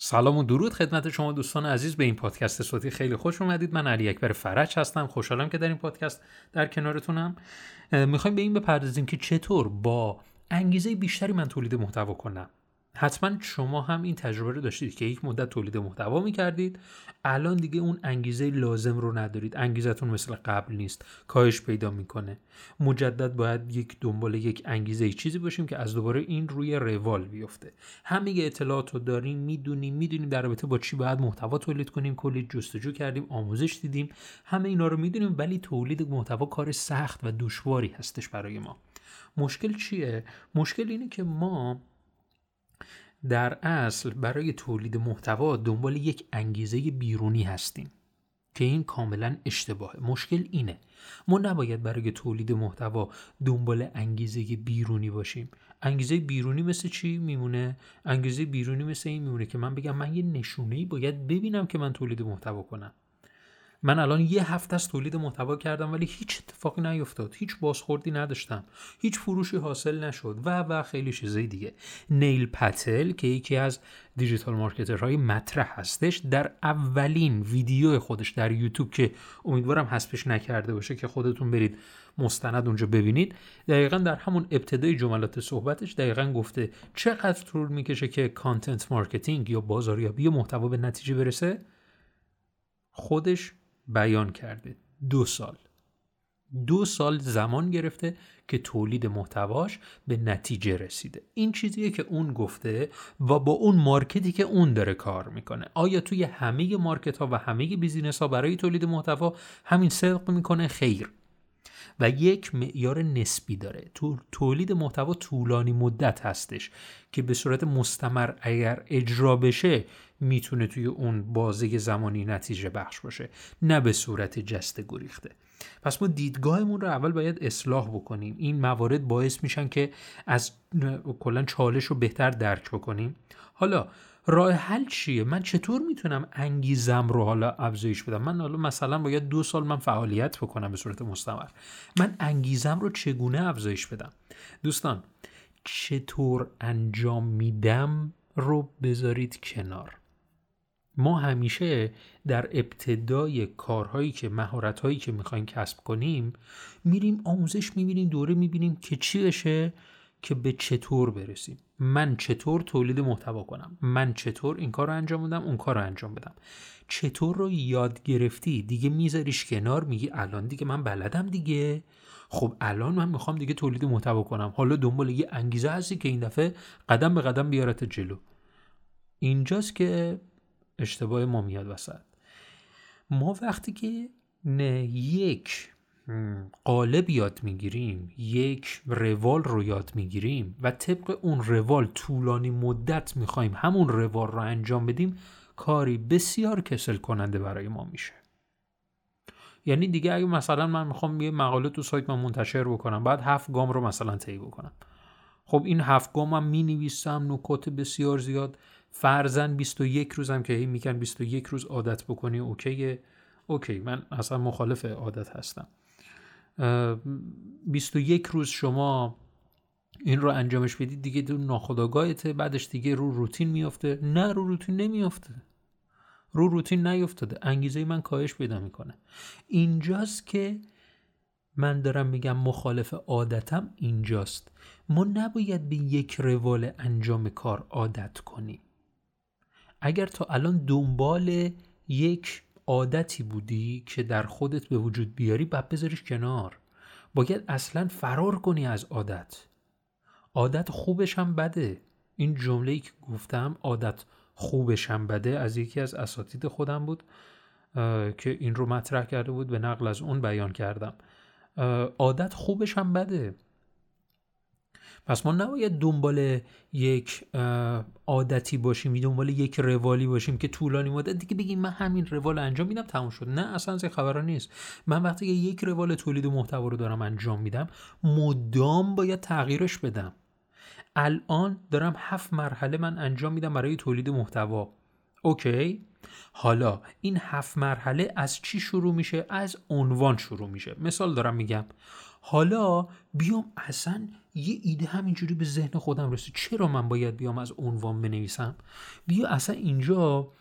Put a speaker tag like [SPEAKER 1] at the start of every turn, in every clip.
[SPEAKER 1] سلام و درود خدمت شما دوستان عزیز به این پادکست صوتی خیلی خوش اومدید. من علی اکبر فرج هستم خوشحالم که در این پادکست در کنارتونم. می‌خوایم به این بپردازیم که چطور با انگیزه بیشتری من تولید محتوا کنم. حتما شما هم این تجربه رو داشتید که یک مدت تولید محتوا می‌کردید. الان دیگه اون انگیزه لازم رو ندارید. انگیزتون مثل قبل نیست. کاهش پیدا می‌کنه. مجدد باید یک دنبال یک انگیزه چیزی باشیم که از دوباره این روی روال بیفته. همه اطلاعات رو داریم می‌دونیم می‌دونیم در رابطه با چی باید محتوا تولید کنیم. کلی جستجو کردیم آموزش دیدیم. همه اینا رو می‌دونیم ولی تولید محتوا کار سخت و دشواری هستش برای ما. مشکل چیه؟ مشکل اینه که ما در اصل برای تولید محتوا دنبال یک انگیزه بیرونی هستیم که این کاملا اشتباهه. مشکل اینه. ما نباید برای تولید محتوا دنبال انگیزه بیرونی باشیم. انگیزه بیرونی مثل چی میمونه؟ انگیزه بیرونی مثل این میمونه که من بگم من یه نشونه ای باید ببینم که من تولید محتوا کنم. من الان یه هفته از تولید محتوا کردم ولی هیچ اتفاقی نیفتاد. هیچ بازخوردی نداشتم. هیچ فروشی حاصل نشد. و و خیلی چیزای دیگه. نیل پتل که یکی از دیجیتال مارکترهای مطرح هستش در اولین ویدیو خودش در یوتیوب که امیدوارم حذفش نکرده باشه که خودتون برید مستند اونجا ببینید. دقیقا در همون ابتدای جملات صحبتش دقیقا گفته چقدر طول می‌کشه که content marketing یا بازاریابی محتوا به نتیجه برسه؟ خودش بیان کرده. دو سال. دو سال زمان گرفته که تولید محتواش به نتیجه رسیده. این چیزیه که اون گفته و با اون market ی که اون داره کار می‌کنه. آیا توی همه market ها و همه business ها برای تولید محتوا همین صدق می‌کنه؟ خیر. و یک معیار نسبی داره. تو تولید محتوا طولانی مدت هستش که به صورت مستمر اگر اجرا بشه می‌تونه توی اون بازه زمانی نتیجه بخش باشه نه به صورت جست گریخته. پس ما دیدگاهمون رو اول باید اصلاح بکنیم. این موارد باعث میشن که از کلا چالش رو بهتر درک بکنیم. حالا راه حل چیه؟ من چطور می‌تونم انگیزم رو حالا افزایش بدم؟ من حالا مثلا باید دو سال من فعالیت بکنم به صورت مستمر. من انگیزم رو چگونه افزایش بدم؟ دوستان چطور انجام میدم رو بذارید کنار. ما همیشه در ابتدای کارهایی که مهارتهایی که می‌خوایم کسب کنیم میریم آموزش می‌بینیم دوره می‌بینیم که چی بشه؟ که به چطور برسیم. من چطور تولید محتوا کنم؟ من چطور این کار رو انجام بدم؟ اون کار رو انجام بدم. چطور رو یاد گرفتی؟ دیگه میذاریش کنار میگی الان دیگه من بلدم دیگه. خب الان من می‌خوام دیگه تولید محتوا کنم. حالا دنبال یه انگیزه هستی که این دفعه قدم به قدم بیارت جلو. اینجاست که اشتباه ما میاد وسط. ما وقتی که نه یک قالب یاد می‌گیریم یک روال رو یاد می‌گیریم و طبق اون روال طولانی مدت می‌خوایم همون روال رو انجام بدیم کاری بسیار کسل کننده برای ما میشه. یعنی دیگه اگه مثلا من می‌خوام یه مقاله تو سایت من منتشر بکنم بعد هفت گام رو مثلا طی بکنم. خب این هفت گام هم می نویسم نکات بسیار زیاد. فرزن 21 روزم که هی میگن 21 روز عادت بکنی اوکیه. اوکی من اصلا مخالف عادت هستم. 21 روز شما این رو انجامش بدید دیگه دو ناخداگاهته بعدش دیگه رو روتین میافته. نه رو روتین نمیافته. رو روتین نیفتاده انگیزه من کاهش پیدا می‌کنه. اینجاست که من دارم میگم مخالف عادتم اینجاست. ما نباید به یک روال انجام کار عادت کنیم. اگر تا الان دنبال یک عادتی بودی که در خودت به وجود بیاری باید بذاریش کنار. باید اصلا فرار کنی از عادت. عادت خوبش هم بده. این جمله که گفتم عادت خوبش هم بده از یکی از اساتید خودم بود که این رو مطرح کرده بود به نقل از اون بیان کردم. عادت خوبش هم بده. پس ما نباید دنبال یک عادتی باشیم دنبال یک روالی باشیم که طولانی مدت. دیگه بگیم من همین روال انجام میدم تموم شد. نه اصلا از خبرها نیست. من وقتی یک روال تولید محتوا رو دارم انجام میدم مدام باید تغییرش بدم. الان دارم هفت مرحله من انجام میدم برای تولید محتوا. اوکی؟ حالا این هفت مرحله از چی شروع میشه؟ از عنوان شروع میشه. مثال دارم میگم. حالا بیام اصلا یه ایده همینجوری به ذهن خودم رسید. چرا من باید بیام از عنوان بنویسم؟ بیا اصلا اینجا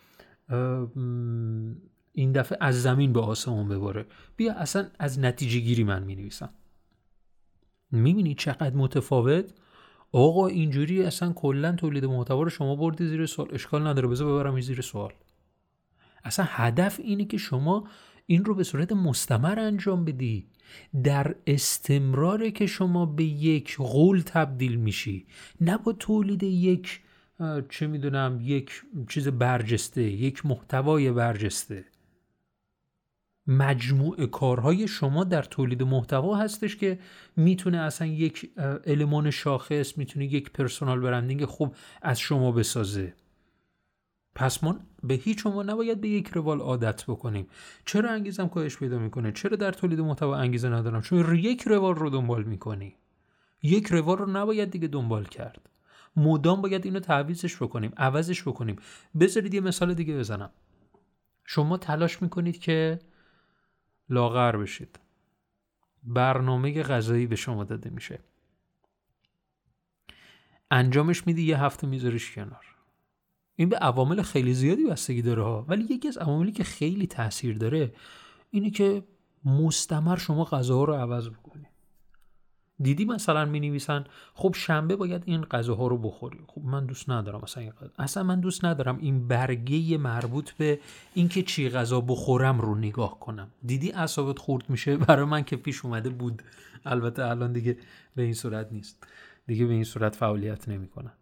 [SPEAKER 1] این دفعه از زمین به آسمون بباره بیا اصلا از نتیجه گیری من می نویسم می‌بینی چقدر متفاوت؟ آقا اینجوری اصلا کلا تولید محتوا رو شما بردی زیر سوال. اشکال نداره بذار ببرم زیر سوال. اصلا هدف اینه که شما این رو به صورت مستمر انجام بدی. در استمراره که شما به یک قول تبدیل میشی نه با تولید یک چه می‌دونم یک چیز برجسته یک محتوای برجسته. مجموع کارهای شما در تولید محتوا هستش که می‌تونه اصلا یک المان شاخص می‌تونه یک پرسونال برندینگ خوب از شما بسازه. پس ما به هیچ عنوان نباید به یک روال عادت بکنیم. چرا انگیزم کاهش پیدا می‌کنه؟ چرا در تولید محتوا انگیزه ندارم؟ چون یک روال رو دنبال می‌کنی. یک روال رو نباید دیگه دنبال کرد. مدام باید اینو تعویزش بکنیم عوضش بکنیم. بذارید یه مثال دیگه بزنم. شما تلاش می‌کنید که لاغر بشید. برنامه غذایی به شما داده میشه. انجامش میدی یه هفته میذاریش کنار. این به عوامل خیلی زیادی بستگی داره ها. ولی یکی از عواملی که خیلی تاثیر داره اینه که مستمر شما غذاها رو عوض بکنی. دیدی مثلا می نویسن خب شنبه باید این غذاها رو بخوری. خب من دوست ندارم مثلا این اصلا من دوست ندارم این برگه مربوط به اینکه چی غذا بخورم رو نگاه کنم. دیدی اعصابت خورد میشه؟ برای من که پیش اومده بود. البته الان دیگه به این صورت نیست. دیگه به این صورت فعالیت نمی‌کنم.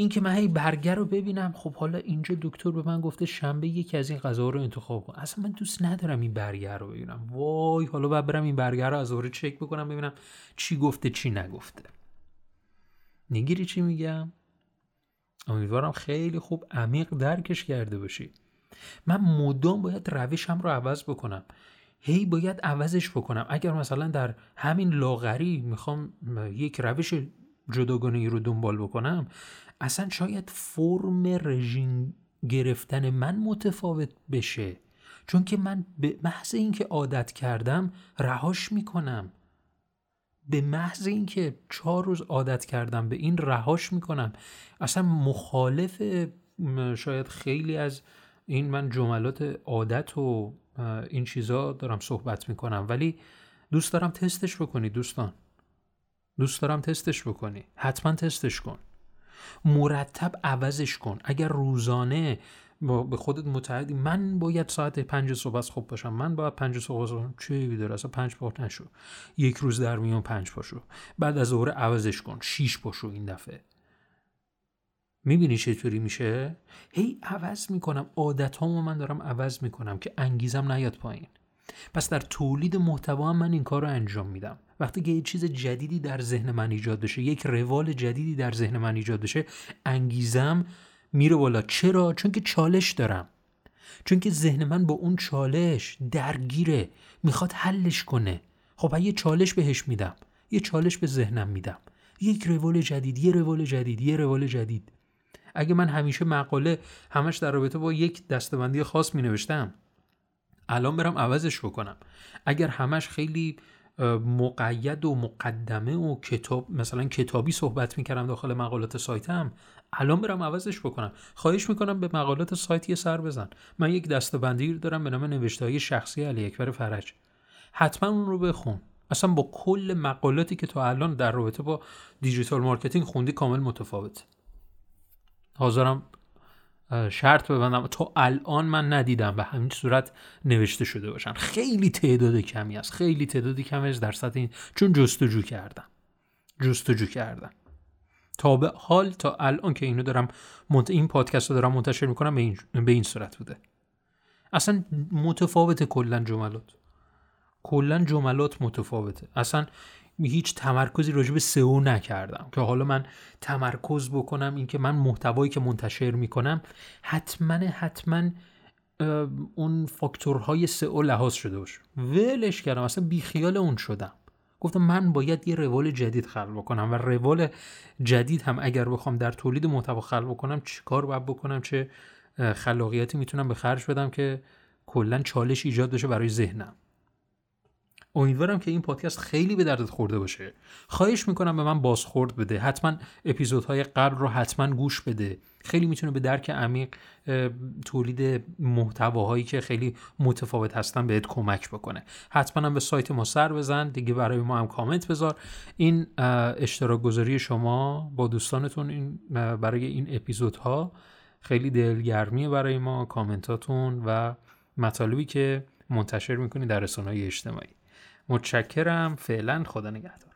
[SPEAKER 1] این که من هی برگر رو ببینم خب حالا اینجا دکتر به من گفته شنبه یکی از این غذا رو انتخاب کن. اصلا من دوست ندارم این برگر رو ببینم. وای حالا باید برم این برگر رو از دوره چک بکنم ببینم چی گفته چی نگفته. نگیری چی میگم؟ امیدوارم خیلی خوب عمیق درکش کرده باشی. من مدام باید روشم رو عوض بکنم. هی باید عوضش بکنم. اگر مثلا در همین لاغری می‌خوام یک روش جداگانه رو دنبال بکنم اصلا شاید فرم رژیم گرفتن من متفاوت بشه. چون که من به محض اینکه عادت کردم رهاش می‌کنم. به محض اینکه چهار روز عادت کردم به این رهاش می‌کنم. اصلا مخالف شاید خیلی از این من جملات عادت و این چیزا دارم صحبت می‌کنم. ولی دوست دارم تستش بکنی دوستان. دوست دارم تستش بکنی. حتما تستش کن. مرتب عوضش کن. اگر روزانه به خودت متعهدی من باید ساعت پنج صبح خوب باشم. من باید پنج صبح صبح چه داره اصلا پنج پا نشو. یک روز در میون پنج پاشو بعد از ظهر عوضش کن. شیش پاشو این دفعه. می‌بینی چطوری میشه؟ هی عوض می‌کنم. عادت من دارم عوض می‌کنم که انگیزم نیاد پایین. پس در تولید محتوا هم من این کار رو انجام میدم. وقتی که یه چیز جدیدی در ذهن من ایجاد بشه یک روال جدیدی در ذهن من ایجاد بشه انگیزم میره بالا. چرا؟ چون که چالش دارم. چون که ذهن من با اون چالش درگیره می‌خواد حلش کنه. خب یه چالش بهش میدم یه چالش به ذهنم میدم. یک روال جدید یه روال جدید یه روال جدید. اگه من همیشه مقاله همش در رابطه با یک دستبندی خاص می نوشتم الان برم عوضش بکنم. اگر همش خیلی مقید و مقدمه و کتاب مثلا کتابی صحبت می‌کردم داخل مقالات سایتم الان برم عوضش بکنم. خواهش می‌کنم به مقالات سایت یه سر بزن. من یک دستبندی دارم به نام نوشته شخصی علی اکبر فرج. حتما اون رو بخون. اصلا با کل مقالاتی که تو الان در رابطه با دیجیتال مارکتینگ خوندی کامل متفاوت. حاضرم شرط ببندم. تا الان من ندیدم و همین صورت نوشته شده باشن. خیلی تعداد کمی است. خیلی تعداد کمی است در سطح این چون جستجو کردم. جستجو کردم. تا به حال تا الان که اینو دارم منت... این پادکست رو دارم منتشر می‌کنم به این, به این صورت بوده. اصلا متفاوت کلا جملات. کلا جملات متفاوته. اصلا هیچ تمرکزی راجع به سئو نکردم که حالا من تمرکز بکنم اینکه من محتوایی که منتشر می‌کنم حتما حتما اون فاکتورهای سئو لحاظ شده باشه. ولش کردم اصلا بیخیال اون شدم. گفتم من باید یه روال جدید خلق بکنم و روال جدید هم اگر بخوام در تولید محتوا خلق بکنم کار باید بکنم؟ چه خلاقیتی می‌تونم به خرج بدم که کلا چالش ایجاد بشه برای ذهنم. امیدوارم که این پادکست خیلی به دردت خورده باشه. خواهش می‌کنم به من بازخورد بده. حتما اپیزودهای قبل رو حتما گوش بده. خیلی می‌تونه به درک عمیق تولید محتواهایی که خیلی متفاوت هستن بهت کمک بکنه. حتما هم به سایت ما سر بزن دیگه برای ما هم کامنت بذار. این اشتراک گذاری شما با دوستانتون این برای این اپیزودها خیلی دلگرمیه برای ما. کامنتاتون و مطالبی که منتشر می‌کنی در رسانه‌های اجتماعی. متشکرم. فعلا خدا نگهدار.